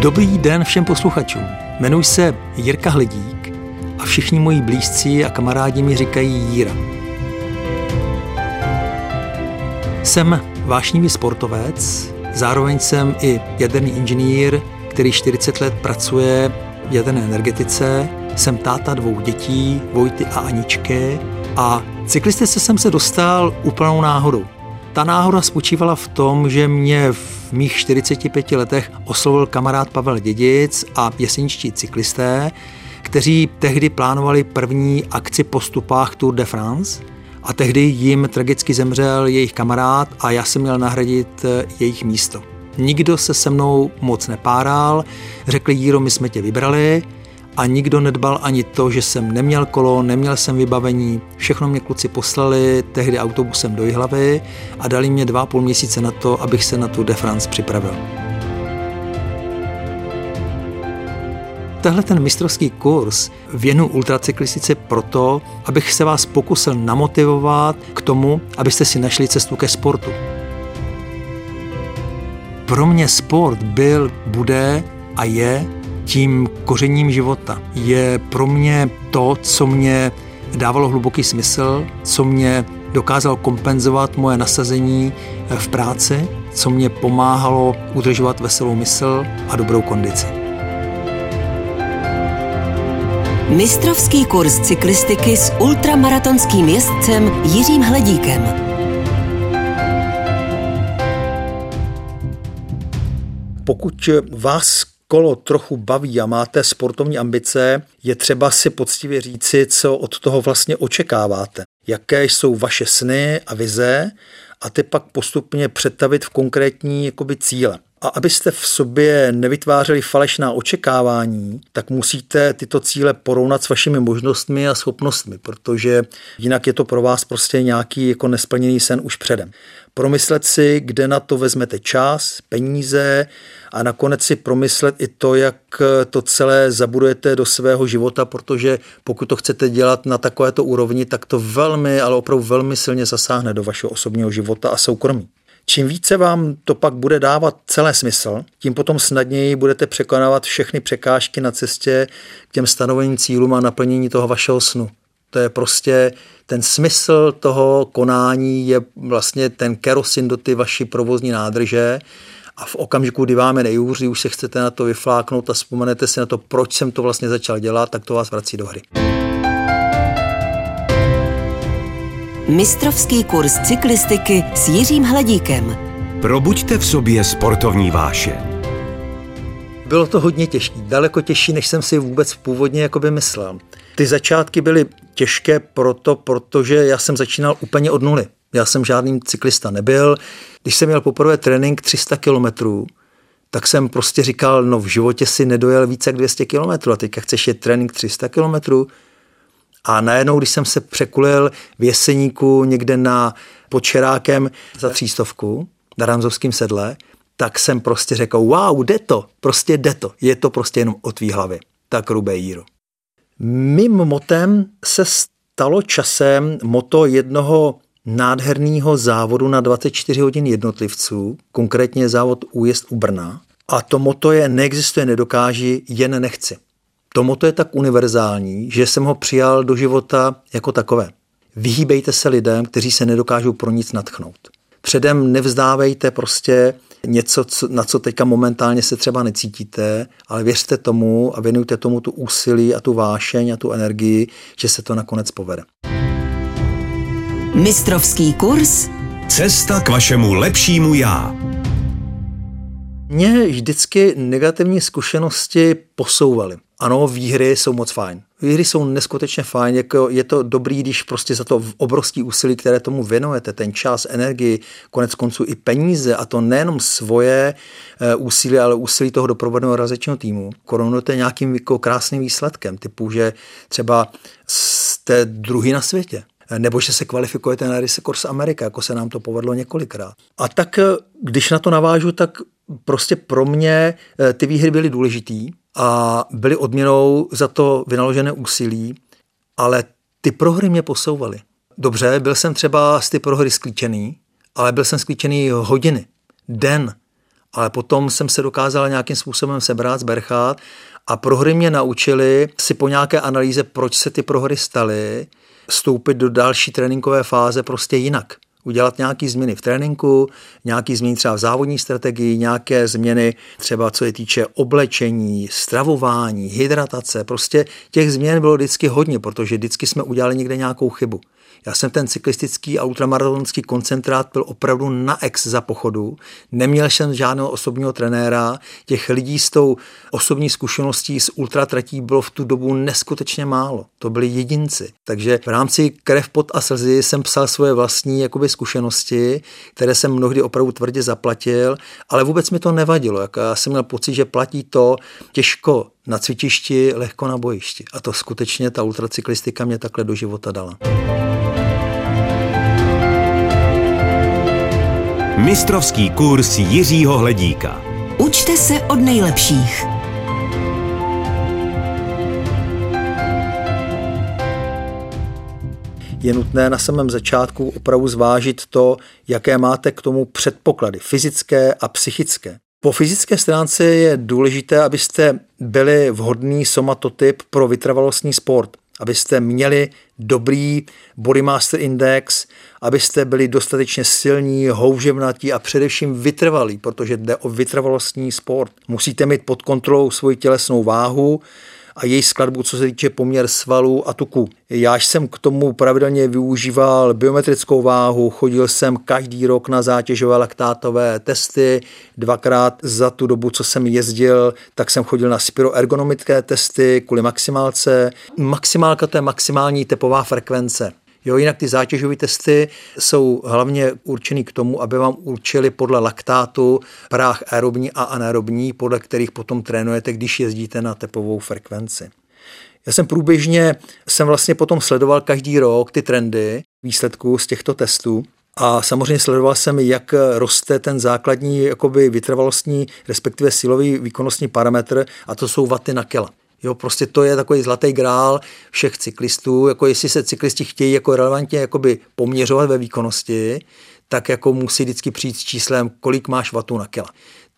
Dobrý den všem posluchačům. Jmenuji se Jirka Hledík a všichni moji blízcí a kamarádi mi říkají Jíra. Jsem vášnivý sportovec, zároveň jsem i jaderný inženýr, který 40 let pracuje v jaderné energetice. Jsem táta dvou dětí, Vojty a Aničky a cyklistice jsem se dostal úplnou náhodou. Ta náhoda spočívala v tom, že mě v mých 45 letech oslovil kamarád Pavel Dědic a jeseničtí cyklisté, kteří tehdy plánovali první akci po stupách Tour de France a tehdy jim tragicky zemřel jejich kamarád a já jsem měl nahradit eh, jejich místo. Nikdo se se mnou moc nepáral, řekli Jíro, my jsme tě vybrali, a nikdo nedbal ani to, že jsem neměl kolo, neměl jsem vybavení, všechno mě kluci poslali tehdy autobusem do Jihlavy a dali mě dva půl měsíce na to, abych se na tu De France připravil. Tehle ten mistrovský kurz věnu ultracyklistice proto, abych se vás pokusil namotivovat k tomu, abyste si našli cestu ke sportu. Pro mě sport byl, bude a je tím kořením života. Je pro mě to, co mě dávalo hluboký smysl, co mě dokázalo kompenzovat moje nasazení v práci, co mě pomáhalo udržovat veselou mysl a dobrou kondici. Mistrovský kurz cyklistiky s ultramaratonským jezdcem Jiřím Hledíkem. Pokud vás kolo trochu baví a máte sportovní ambice, je třeba si poctivě říci, co od toho vlastně očekáváte. Jaké jsou vaše sny a vize a ty pak postupně přetavit v konkrétní jakoby, cíle. A abyste v sobě nevytvářeli falešná očekávání, tak musíte tyto cíle porovnat s vašimi možnostmi a schopnostmi, protože jinak je to pro vás prostě nějaký jako nesplněný sen už předem. Promyslet si, kde na to vezmete čas, peníze a nakonec si promyslet i to, jak to celé zabudujete do svého života, protože pokud to chcete dělat na takovéto úrovni, tak to velmi, ale opravdu velmi silně zasáhne do vašeho osobního života a soukromí. Čím více vám to pak bude dávat celé smysl, tím potom snadněji budete překonávat všechny překážky na cestě k těm stanoveným cílům a naplnění toho vašeho snu. To je prostě ten smysl toho konání je vlastně ten kerosin do ty vaší provozní nádrže a v okamžiku, kdy vám je nejhůř, už se chcete na to vyfláknout a vzpomenete si na to, proč jsem to vlastně začal dělat, tak to vás vrací do hry. Mistrovský kurz cyklistiky s Jiřím Hladíkem. Probuďte v sobě sportovní váše. Bylo to hodně těžké, daleko těžší, než jsem si vůbec původně jakoby myslel. Ty začátky byly těžké proto, protože já jsem začínal úplně od nuly. Já jsem žádný cyklista nebyl. Když jsem měl poprvé trénink 300 kilometrů, tak jsem prostě říkal, no v životě si nedojel více jak 200 kilometrů a teďka chceš jet trénink 300 kilometrů. A najednou, když jsem se překulil v Jeseníku někde na počerákem za třístovku na Ramzovském sedle, tak jsem prostě řekl, wow, jde to, prostě jde to, je to prostě jenom o tvý hlavě. Tak rubé jíro. Mým motem se stalo časem moto jednoho nádherného závodu na 24 hodin jednotlivců, konkrétně závod Újezd u Brna. A to moto je neexistuje, nedokáži, jen nechci. To moto je tak univerzální, že jsem ho přijal do života jako takové. Vyhýbejte se lidem, kteří se nedokážou pro nic natchnout. Předem nevzdávejte prostě něco, na co teďka momentálně se třeba necítíte, ale věřte tomu a věnujte tomu tu úsilí a tu vášeň a tu energii, že se to nakonec povede. Mistrovský kurz Cesta k vašemu lepšímu já. Mě vždycky negativní zkušenosti posouvaly. Ano, výhry jsou moc fajn. Výhry jsou neskutečně fajn, jako je to dobrý, když prostě za to obrovský úsilí, které tomu věnujete, ten čas, energii, konec konců i peníze, a to nejenom svoje eh, úsilí, ale úsilí toho doprovodného razečního týmu, korunujete nějakým jako krásným výsledkem, typu, že třeba jste druhý na světě, nebo že se kvalifikujete na Race Course Amerika, jako se nám to povedlo několikrát. A tak, eh, když na to navážu, tak prostě pro mě eh, ty výhry byly důležitý a byly odměnou za to vynaložené úsilí, ale ty prohry mě posouvaly. Dobře, byl jsem třeba z ty prohry sklíčený, ale byl jsem sklíčený hodiny, den Ale potom jsem se dokázal nějakým způsobem sebrat, zberchat a prohry mě naučili si po nějaké analýze, proč se ty prohry staly, vstoupit do další tréninkové fáze prostě jinak udělat nějaké změny v tréninku, nějaké změny třeba v závodní strategii, nějaké změny třeba co je týče oblečení, stravování, hydratace. Prostě těch změn bylo vždycky hodně, protože vždycky jsme udělali někde nějakou chybu. Já jsem ten cyklistický a ultramaratonský koncentrát byl opravdu na ex za pochodu. Neměl jsem žádného osobního trenéra. Těch lidí s tou osobní zkušeností z ultratratí bylo v tu dobu neskutečně málo. To byli jedinci. Takže v rámci krev, pot a slzy jsem psal svoje vlastní jakoby, zkušenosti, které jsem mnohdy opravdu tvrdě zaplatil, ale vůbec mi to nevadilo. Já jsem měl pocit, že platí to těžko na cvičišti, lehko na bojišti. A to skutečně ta ultracyklistika mě takhle do života dala. Mistrovský kurz Jiřího Hledíka. Učte se od nejlepších. Je nutné na samém začátku opravdu zvážit to, jaké máte k tomu předpoklady, fyzické a psychické. Po fyzické stránce je důležité, abyste byli vhodný somatotyp pro vytrvalostní sport abyste měli dobrý body master index, abyste byli dostatečně silní, houževnatí a především vytrvalí, protože jde o vytrvalostní sport. Musíte mít pod kontrolou svoji tělesnou váhu, a její skladbu, co se týče poměr svalů a tuku. Já jsem k tomu pravidelně využíval biometrickou váhu, chodil jsem každý rok na zátěžové laktátové testy, dvakrát za tu dobu, co jsem jezdil, tak jsem chodil na spiroergonomické testy kvůli maximálce. Maximálka to je maximální tepová frekvence. Jo, jinak ty zátěžové testy jsou hlavně určený k tomu, aby vám určili podle laktátu práh aerobní a anaerobní, podle kterých potom trénujete, když jezdíte na tepovou frekvenci. Já jsem průběžně, jsem vlastně potom sledoval každý rok ty trendy výsledků z těchto testů a samozřejmě sledoval jsem, jak roste ten základní jakoby vytrvalostní, respektive silový výkonnostní parametr a to jsou vaty na kila. Jo, prostě to je takový zlatý grál všech cyklistů, jako jestli se cyklisti chtějí jako relevantně jakoby poměřovat ve výkonnosti, tak jako musí vždycky přijít s číslem, kolik máš vatů na kila.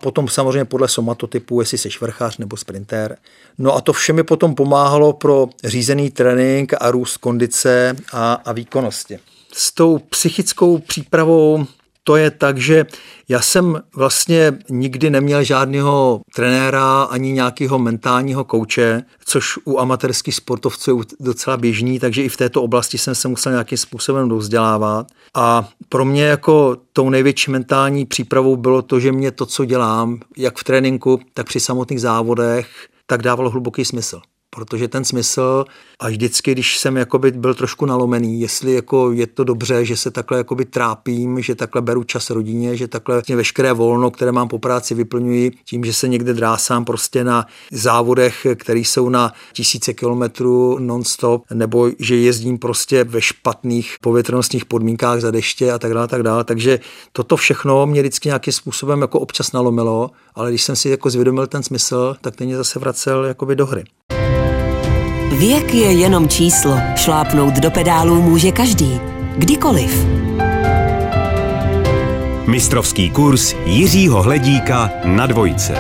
Potom samozřejmě podle somatotypu, jestli jsi vrchář nebo sprinter. No a to vše mi potom pomáhalo pro řízený trénink a růst kondice a, a výkonnosti. S tou psychickou přípravou to je tak, že já jsem vlastně nikdy neměl žádného trenéra ani nějakého mentálního kouče, což u amatérských sportovců je docela běžný, takže i v této oblasti jsem se musel nějakým způsobem dozdělávat. A pro mě jako tou největší mentální přípravou bylo to, že mě to, co dělám, jak v tréninku, tak při samotných závodech, tak dávalo hluboký smysl protože ten smysl a vždycky, když jsem jakoby byl trošku nalomený, jestli jako je to dobře, že se takhle jakoby trápím, že takhle beru čas rodině, že takhle vlastně veškeré volno, které mám po práci, vyplňuji tím, že se někde drásám prostě na závodech, které jsou na tisíce kilometrů non-stop, nebo že jezdím prostě ve špatných povětrnostních podmínkách za deště a tak dále, tak dále. Takže toto všechno mě vždycky nějakým způsobem jako občas nalomilo, ale když jsem si jako zvědomil ten smysl, tak ten mě zase vracel jakoby do hry. Věk je jenom číslo. Šlápnout do pedálů může každý. Kdykoliv. Mistrovský kurz Jiřího Hledíka na dvojce.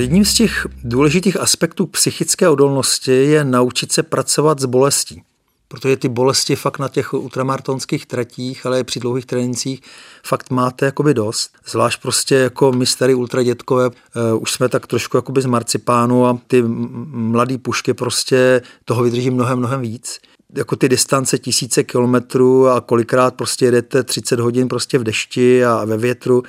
Jedním z těch důležitých aspektů psychické odolnosti je naučit se pracovat s bolestí protože ty bolesti fakt na těch ultramaratonských tratích, ale i při dlouhých trénincích fakt máte jakoby dost. Zvlášť prostě jako my starý ultradětkové, uh, už jsme tak trošku jakoby z marcipánu a ty mladé pušky prostě toho vydrží mnohem, mnohem víc jako ty distance tisíce kilometrů a kolikrát prostě jedete 30 hodin prostě v dešti a ve větru,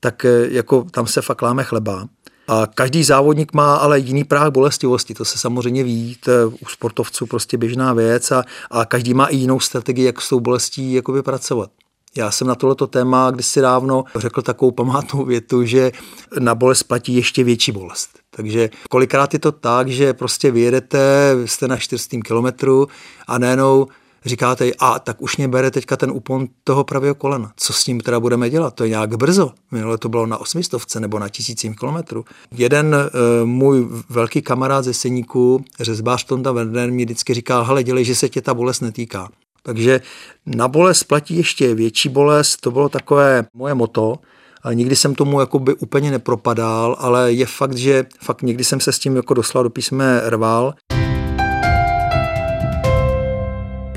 tak eh, jako tam se fakt láme chleba. A každý závodník má ale jiný práh bolestivosti, to se samozřejmě ví, to je u sportovců prostě běžná věc a, a každý má i jinou strategii, jak s tou bolestí jakoby pracovat. Já jsem na tohleto téma kdysi dávno řekl takovou památnou větu, že na bolest platí ještě větší bolest. Takže kolikrát je to tak, že prostě vyjedete, jste na 400 kilometru a najednou říkáte, a tak už mě bere teďka ten úpon toho pravého kolena. Co s ním teda budeme dělat? To je nějak brzo. Minule to bylo na osmistovce nebo na tisícím kilometru. Jeden uh, můj velký kamarád ze Seníku, řezbář Tonda Werner, mi vždycky říkal, hele, dělej, že se tě ta bolest netýká. Takže na bolest platí ještě větší bolest, to bylo takové moje moto, ale nikdy jsem tomu jakoby úplně nepropadal, ale je fakt, že fakt někdy jsem se s tím jako doslal do písme rval.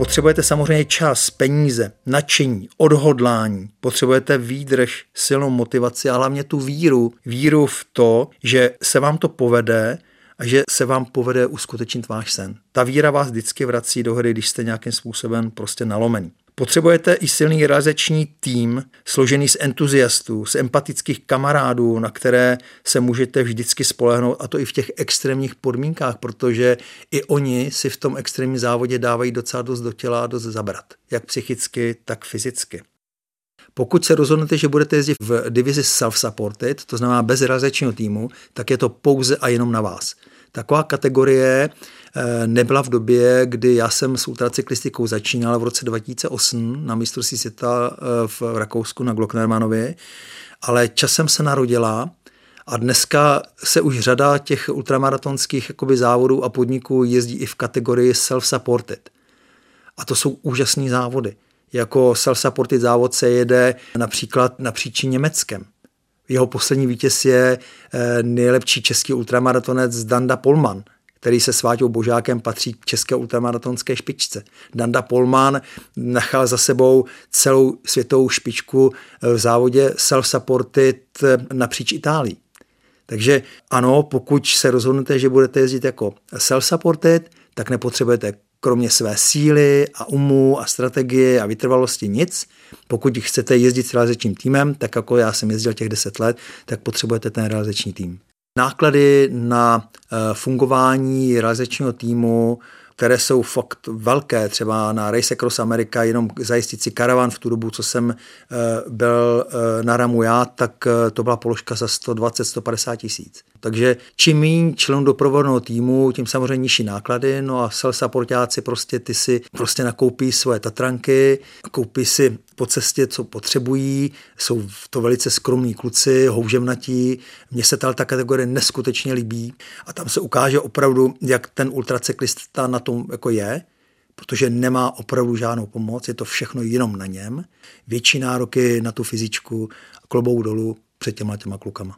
Potřebujete samozřejmě čas, peníze, nadšení, odhodlání, potřebujete výdrž, silnou motivaci a hlavně tu víru. Víru v to, že se vám to povede a že se vám povede uskutečnit váš sen. Ta víra vás vždycky vrací do hry, když jste nějakým způsobem prostě nalomený. Potřebujete i silný realizační tým, složený z entuziastů, z empatických kamarádů, na které se můžete vždycky spolehnout, a to i v těch extrémních podmínkách, protože i oni si v tom extrémním závodě dávají docela dost do těla a dost zabrat, jak psychicky, tak fyzicky. Pokud se rozhodnete, že budete jezdit v divizi self-supported, to znamená bez realizačního týmu, tak je to pouze a jenom na vás. Taková kategorie eh, nebyla v době, kdy já jsem s ultracyklistikou začínal v roce 2008 na mistrovství světa eh, v Rakousku na Glocknermanovi, ale časem se narodila a dneska se už řada těch ultramaratonských jakoby, závodů a podniků jezdí i v kategorii self-supported. A to jsou úžasné závody. Jako self-supported závod se jede například napříč Německem. Jeho poslední vítěz je eh, nejlepší český ultramaratonec Danda Polman, který se s Váťou Božákem patří k české ultramaratonské špičce. Danda Polman nechal za sebou celou světovou špičku eh, v závodě self-supported eh, napříč Itálií. Takže ano, pokud se rozhodnete, že budete jezdit jako self-supported, tak nepotřebujete kromě své síly a umu a strategie a vytrvalosti nic. Pokud chcete jezdit s realizačním týmem, tak jako já jsem jezdil těch 10 let, tak potřebujete ten realizační tým. Náklady na eh, fungování realizačního týmu které jsou fakt velké, třeba na Race Across America, jenom zajistit si karavan v tu dobu, co jsem eh, byl eh, na ramu já, tak eh, to byla položka za 120-150 tisíc. Takže čím méně členů doprovodného týmu, tím samozřejmě nižší náklady, no a self-supportáci prostě ty si prostě nakoupí svoje Tatranky, koupí si po cestě, co potřebují, jsou to velice skromní kluci, houževnatí, mně se ta kategorie neskutečně líbí. A tam se ukáže opravdu, jak ten ultracyklista na tom jako je, protože nemá opravdu žádnou pomoc, je to všechno jenom na něm, větší nároky na tu fyzičku, klobou dolů před těma těma klukama.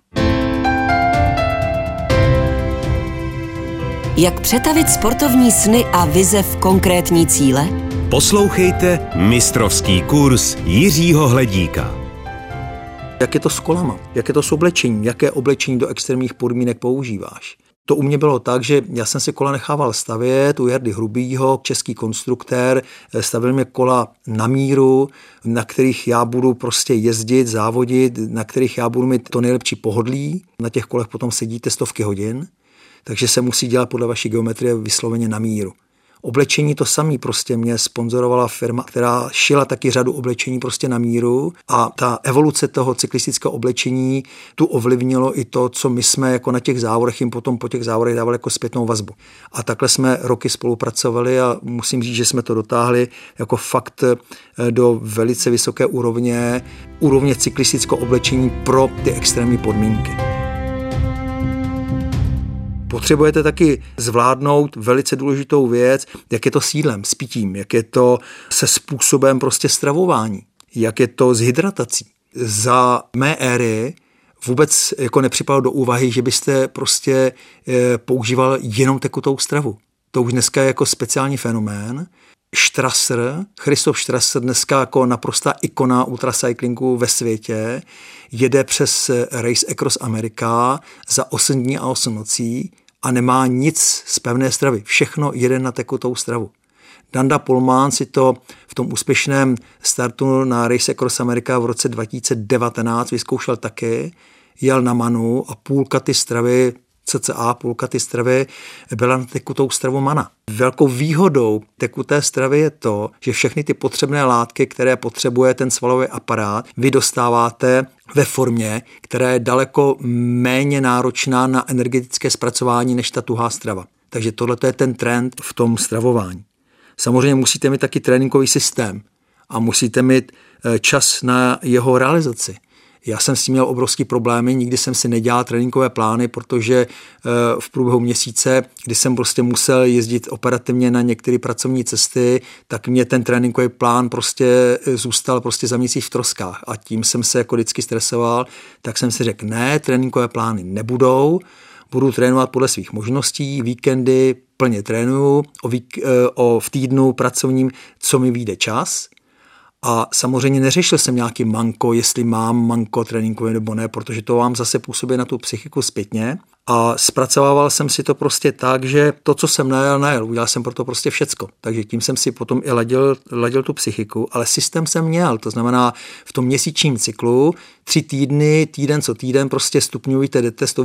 Jak přetavit sportovní sny a vize v konkrétní cíle? Poslouchejte mistrovský kurz Jiřího Hledíka. Jak je to s kolama? Jak je to s oblečením? Jaké oblečení do extrémních podmínek používáš? To u mě bylo tak, že já jsem si kola nechával stavět u Jardy Hrubýho, český konstruktér, stavil mě kola na míru, na kterých já budu prostě jezdit, závodit, na kterých já budu mít to nejlepší pohodlí. Na těch kolech potom sedíte stovky hodin, takže se musí dělat podle vaší geometrie vysloveně na míru. Oblečení to samý prostě mě sponzorovala firma, která šila taky řadu oblečení prostě na míru a ta evoluce toho cyklistického oblečení tu ovlivnilo i to, co my jsme jako na těch závodech jim potom po těch závodech dávali jako zpětnou vazbu. A takhle jsme roky spolupracovali a musím říct, že jsme to dotáhli jako fakt eh, do velice vysoké úrovně, úrovně cyklistického oblečení pro ty extrémní podmínky. Potřebujete taky zvládnout velice důležitou věc, jak je to s jídlem, s pitím, jak je to se způsobem prostě stravování, jak je to s hydratací. Za mé éry vůbec jako nepřipadalo do úvahy, že byste prostě eh, používal jenom tekutou stravu. To už dneska je jako speciální fenomén. Strasser, Christoph Strasser, dneska jako naprostá ikona ultracyclingu ve světě, jede přes Race Across America za 8 dní a 8 nocí, a nemá nic z pevné stravy. Všechno jede na tekutou stravu. Danda Polmán si to v tom úspěšném startu na Race Across America v roce 2019 vyzkoušel taky. Jel na manu a půlka ty stravy cca půlka ty stravy byla na tekutou stravu mana. Velkou výhodou tekuté stravy je to, že všechny ty potřebné látky, které potřebuje ten svalový aparát, vy dostáváte ve formě, která je daleko méně náročná na energetické zpracování než ta tuhá strava. Takže tohle je ten trend v tom stravování. Samozřejmě musíte mít taky tréninkový systém a musíte mít eh, čas na jeho realizaci. Já jsem s tím měl obrovský problémy, nikdy jsem si nedělal tréninkové plány, protože eh, v průběhu měsíce, kdy jsem prostě musel jezdit operativně na některé pracovní cesty, tak mě ten tréninkový plán prostě eh, zůstal prostě za měsíc v troskách. A tím jsem se jako vždycky stresoval, tak jsem si řekl, ne, tréninkové plány nebudou, budu trénovat podle svých možností, víkendy plně trénuju, o, vík, eh, o v týdnu pracovním, co mi vyjde čas – a samozřejmě neřešil jsem nějaký manko, jestli mám manko tréninkový nebo ne, protože to vám zase působí na tu psychiku zpětně. A zpracovával jsem si to prostě tak, že to, co jsem najel, najel. Udělal jsem pro to prostě všecko. Takže tím jsem si potom i ladil, ladil tu psychiku, ale systém jsem měl. To znamená, v tom měsíčním cyklu tři týdny, týden co týden prostě stupňujete, jdete s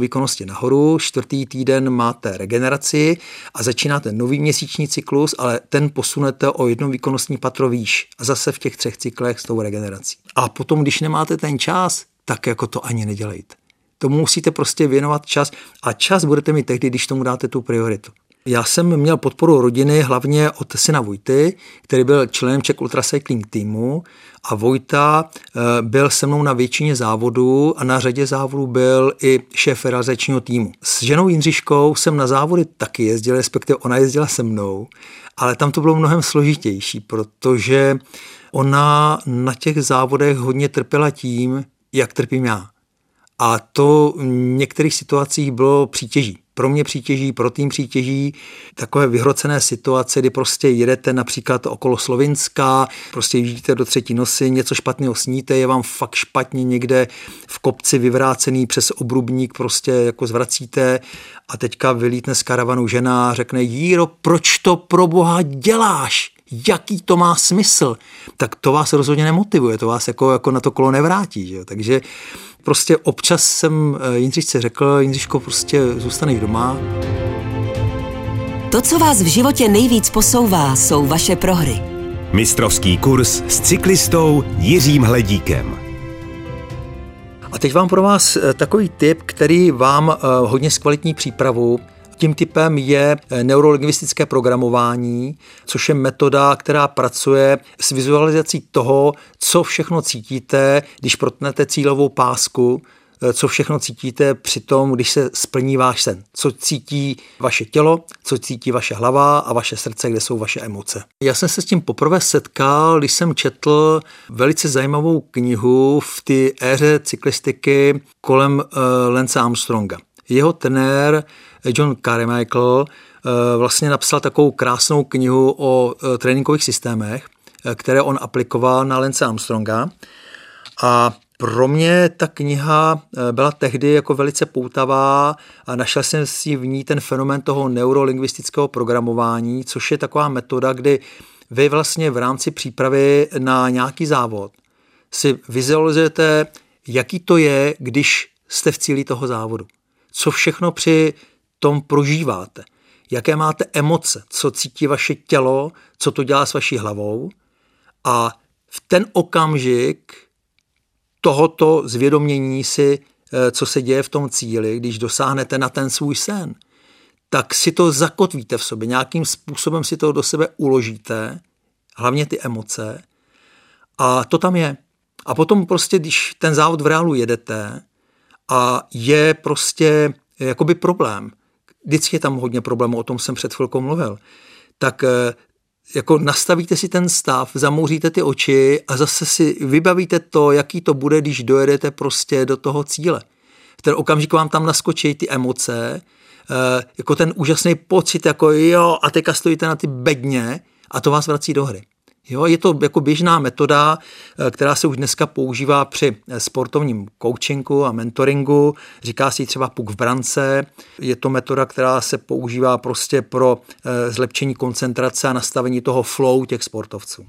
nahoru, čtvrtý týden máte regeneraci a začínáte nový měsíční cyklus, ale ten posunete o jedno výkonnostní patro výš a zase v těch třech cyklech s tou regenerací. A potom, když nemáte ten čas, tak jako to ani nedělejte. Tomu musíte prostě věnovat čas a čas budete mít tehdy, když tomu dáte tu prioritu. Já jsem měl podporu rodiny hlavně od syna Vojty, který byl členem Czech Ultracycling týmu a Vojta eh, byl se mnou na většině závodů a na řadě závodů byl i šéf realizačního týmu. S ženou Jindřiškou jsem na závody taky jezdil, respektive ona jezdila se mnou, ale tam to bylo mnohem složitější, protože ona na těch závodech hodně trpěla tím, jak trpím já. A to v některých situacích bylo přítěží. Pro mě přítěží, pro tým přítěží, takové vyhrocené situace, kdy prostě jedete například okolo Slovinska, prostě jíždíte do třetí nosy, něco špatného sníte, je vám fakt špatně někde v kopci vyvrácený přes obrubník, prostě jako zvracíte a teďka vylítne z karavanu žena a řekne, Jíro, proč to pro boha děláš? Jaký to má smysl, tak to vás rozhodně nemotivuje, to vás jako, jako na to kolo nevrátí. Že? Takže prostě občas jsem eh, Jindřišce řekl, Jindřiško, prostě zůstaneš doma. To, co vás v životě nejvíc posouvá, jsou vaše prohry. Mistrovský kurz s cyklistou Jiřím Hledíkem. A teď vám pro vás eh, takový tip, který vám eh, hodně zkvalitní přípravu tím typem je eh, neurolingvistické programování, což je metoda, která pracuje s vizualizací toho, co všechno cítíte, když protnete cílovou pásku, eh, co všechno cítíte při tom, když se splní váš sen. Co cítí vaše tělo, co cítí vaše hlava a vaše srdce, kde jsou vaše emoce. Já jsem se s tím poprvé setkal, když jsem četl velice zajímavou knihu v té éře cyklistiky kolem uh, Lance Armstronga. Jeho trenér John Carmichael eh, vlastně napsal takovou krásnou knihu o eh, tréninkových systémech, eh, které on aplikoval na Lance Armstronga. A pro mě ta kniha byla tehdy jako velice poutavá a našel jsem si v ní ten fenomén toho neurolingvistického programování, což je taková metoda, kdy vy vlastně v rámci přípravy na nějaký závod si vizualizujete, jaký to je, když jste v cíli toho závodu. Co všechno při tom prožíváte, jaké máte emoce, co cítí vaše tělo, co to dělá s vaší hlavou? A v ten okamžik tohoto zvědomění si, eh, co se děje v tom cíli, když dosáhnete na ten svůj sen, tak si to zakotvíte v sobě, nějakým způsobem si to do sebe uložíte, hlavně ty emoce, a to tam je. A potom prostě, když ten závod v reálu jedete a je prostě jakoby problém, vždycky je tam hodně problémů, o tom jsem před chvilkou mluvil, tak eh, jako nastavíte si ten stav, zamouříte ty oči a zase si vybavíte to, jaký to bude, když dojedete prostě do toho cíle. V ten okamžik vám tam naskočí ty emoce, eh, jako ten úžasný pocit, jako jo, a teďka stojíte na ty bedně a to vás vrací do hry. Jo, je to jako běžná metoda, eh, která se už dneska používá při eh, sportovním coachingu a mentoringu. Říká si třeba puk v brance. Je to metoda, která se používá prostě pro eh, zlepšení koncentrace a nastavení toho flow těch sportovců.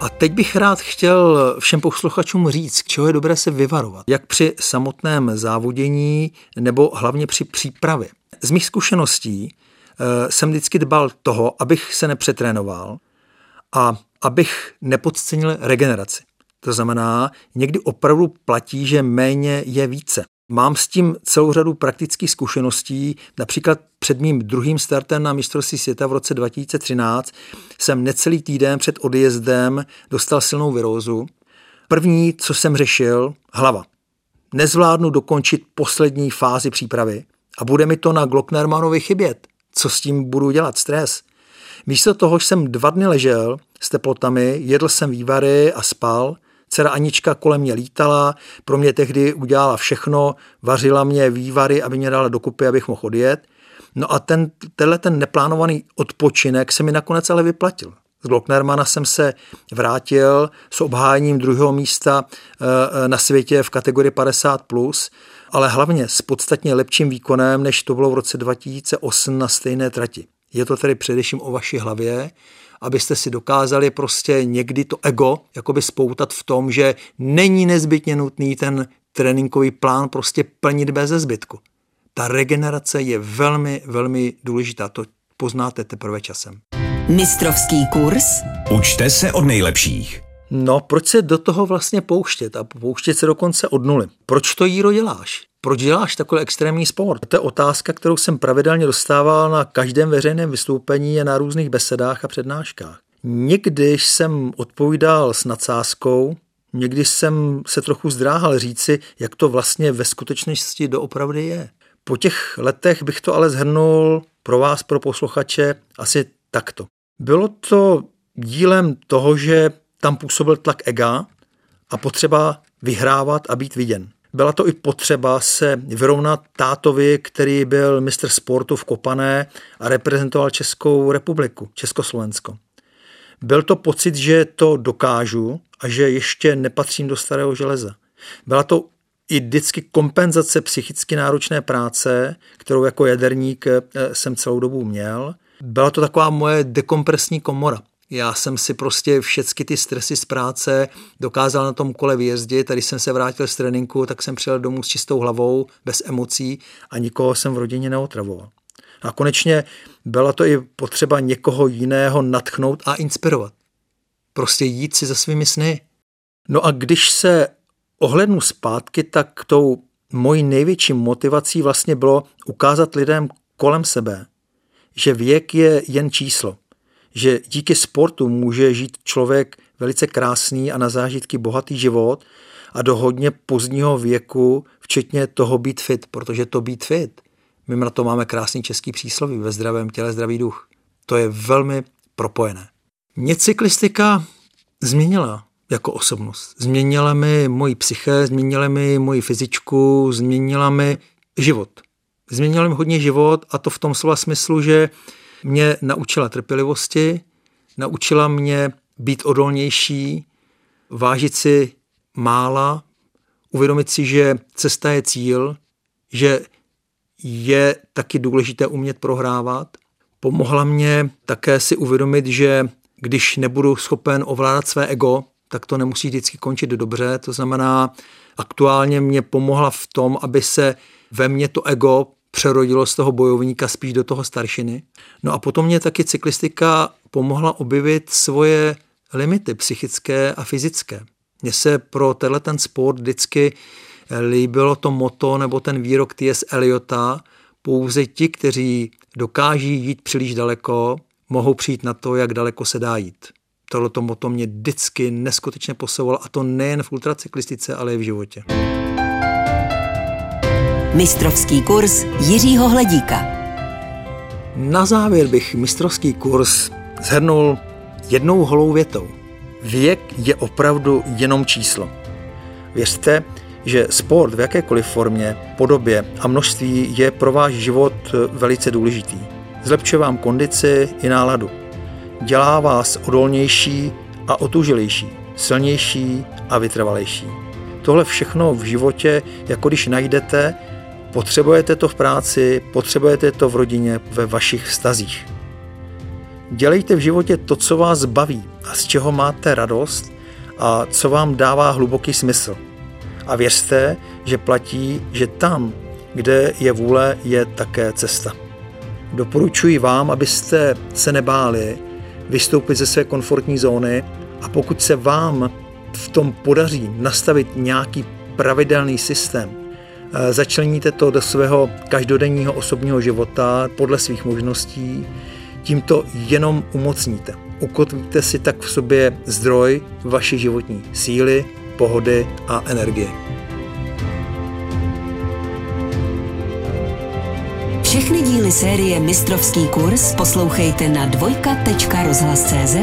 A teď bych rád chtěl všem posluchačům říct, k čeho je dobré se vyvarovat. Jak při samotném závodění nebo hlavně při přípravě. Z mých zkušeností eh, jsem vždycky dbal toho, abych se nepřetrénoval a abych nepodcenil regeneraci. To znamená, někdy opravdu platí, že méně je více. Mám s tím celou řadu praktických zkušeností. Například před mým druhým startem na mistrovství světa v roce 2013 jsem necelý týden před odjezdem dostal silnou virózu. První, co jsem řešil, hlava. Nezvládnu dokončit poslední fázi přípravy a bude mi to na Glocknermanovi chybět. Co s tím budu dělat? Stres. Místo toho jsem dva dny ležel s teplotami, jedl jsem vývary a spal – Dcera Anička kolem mě lítala, pro mě tehdy udělala všechno, vařila mě vývary, aby mě dala dokupy, abych mohl odjet. No a ten, tenhle ten neplánovaný odpočinek se mi nakonec ale vyplatil. Z Glocknermana jsem se vrátil s obhájením druhého místa eh, eh, na světě v kategorii 50+, plus, ale hlavně s podstatně lepším výkonem, než to bylo v roce 2008 na stejné trati. Je to tedy především o vaší hlavě, abyste si dokázali prostě někdy to ego jakoby spoutat v tom, že není nezbytně nutný ten tréninkový plán prostě plnit bez zbytku. Ta regenerace je velmi, velmi důležitá. To poznáte teprve časem. Mistrovský kurz? Učte se od nejlepších. No, proč se do toho vlastně pouštět a pouštět se dokonce od nuly? Proč to jíro děláš? Proč děláš takový extrémní sport? To je otázka, kterou jsem pravidelně dostával na každém veřejném vystoupení a na různých besedách a přednáškách. Někdy jsem odpovídal s nadsázkou, někdy jsem se trochu zdráhal říci, jak to vlastně ve skutečnosti doopravdy je. Po těch letech bych to ale zhrnul pro vás, pro posluchače, asi takto. Bylo to dílem toho, že tam působil tlak ega a potřeba vyhrávat a být viděn. Byla to i potřeba se vyrovnat tátovi, který byl mistr sportu v Kopané a reprezentoval Českou republiku, Československo. Byl to pocit, že to dokážu a že ještě nepatřím do starého železa. Byla to i vždycky kompenzace psychicky náročné práce, kterou jako jaderník eh, jsem celou dobu měl. Byla to taková moje dekompresní komora. Já jsem si prostě všechny ty stresy z práce dokázal na tom kole vyjezdit. Tady jsem se vrátil z tréninku, tak jsem přijel domů s čistou hlavou, bez emocí a nikoho jsem v rodině neotravoval. A konečně byla to i potřeba někoho jiného natchnout a inspirovat. Prostě jít si za svými sny. No a když se ohlednu zpátky, tak tou mojí největší motivací vlastně bylo ukázat lidem kolem sebe, že věk je jen číslo že díky sportu může žít člověk velice krásný a na zážitky bohatý život a do hodně pozdního věku, včetně toho být fit, protože to být fit, my na to máme krásný český přísloví, ve zdravém těle zdravý duch. To je velmi propojené. Mě cyklistika změnila jako osobnost. Změnila mi moji psyché, změnila mi moji fyzičku, změnila mi život. Změnila mi hodně život a to v tom slova smyslu, že mě naučila trpělivosti, naučila mě být odolnější, vážit si mála, uvědomit si, že cesta je cíl, že je taky důležité umět prohrávat. Pomohla mě také si uvědomit, že když nebudu schopen ovládat své ego, tak to nemusí vždycky končit dobře. To znamená, aktuálně mě pomohla v tom, aby se ve mně to ego přerodilo z toho bojovníka spíš do toho staršiny. No a potom mě taky cyklistika pomohla objevit svoje limity psychické a fyzické. Mně se pro tenhle ten sport vždycky líbilo to moto nebo ten výrok T.S. Eliota, pouze ti, kteří dokáží jít příliš daleko, mohou přijít na to, jak daleko se dá jít. Tohleto moto mě vždycky neskutečně posouvalo a to nejen v ultracyklistice, ale i v životě. Mistrovský kurz Jiřího Hledíka. Na závěr bych mistrovský kurz zhrnul jednou holou větou. Věk je opravdu jenom číslo. Věřte, že sport v jakékoliv formě, podobě a množství je pro váš život velice důležitý. Zlepšuje vám kondici i náladu. Dělá vás odolnější a otužilejší, silnější a vytrvalejší. Tohle všechno v životě, jako když najdete Potřebujete to v práci, potřebujete to v rodině, ve vašich vztazích. Dělejte v životě to, co vás baví a z čeho máte radost a co vám dává hluboký smysl. A věřte, že platí, že tam, kde je vůle, je také cesta. Doporučuji vám, abyste se nebáli vystoupit ze své komfortní zóny a pokud se vám v tom podaří nastavit nějaký pravidelný systém, začleníte to do svého každodenního osobního života podle svých možností, tím to jenom umocníte. Ukotvíte si tak v sobě zdroj vaší životní síly, pohody a energie. Všechny díly série Mistrovský kurz poslouchejte na dvojka.rozhlas.cz,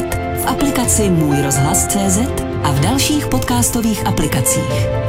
v aplikaci Můj rozhlas.cz a v dalších podcastových aplikacích.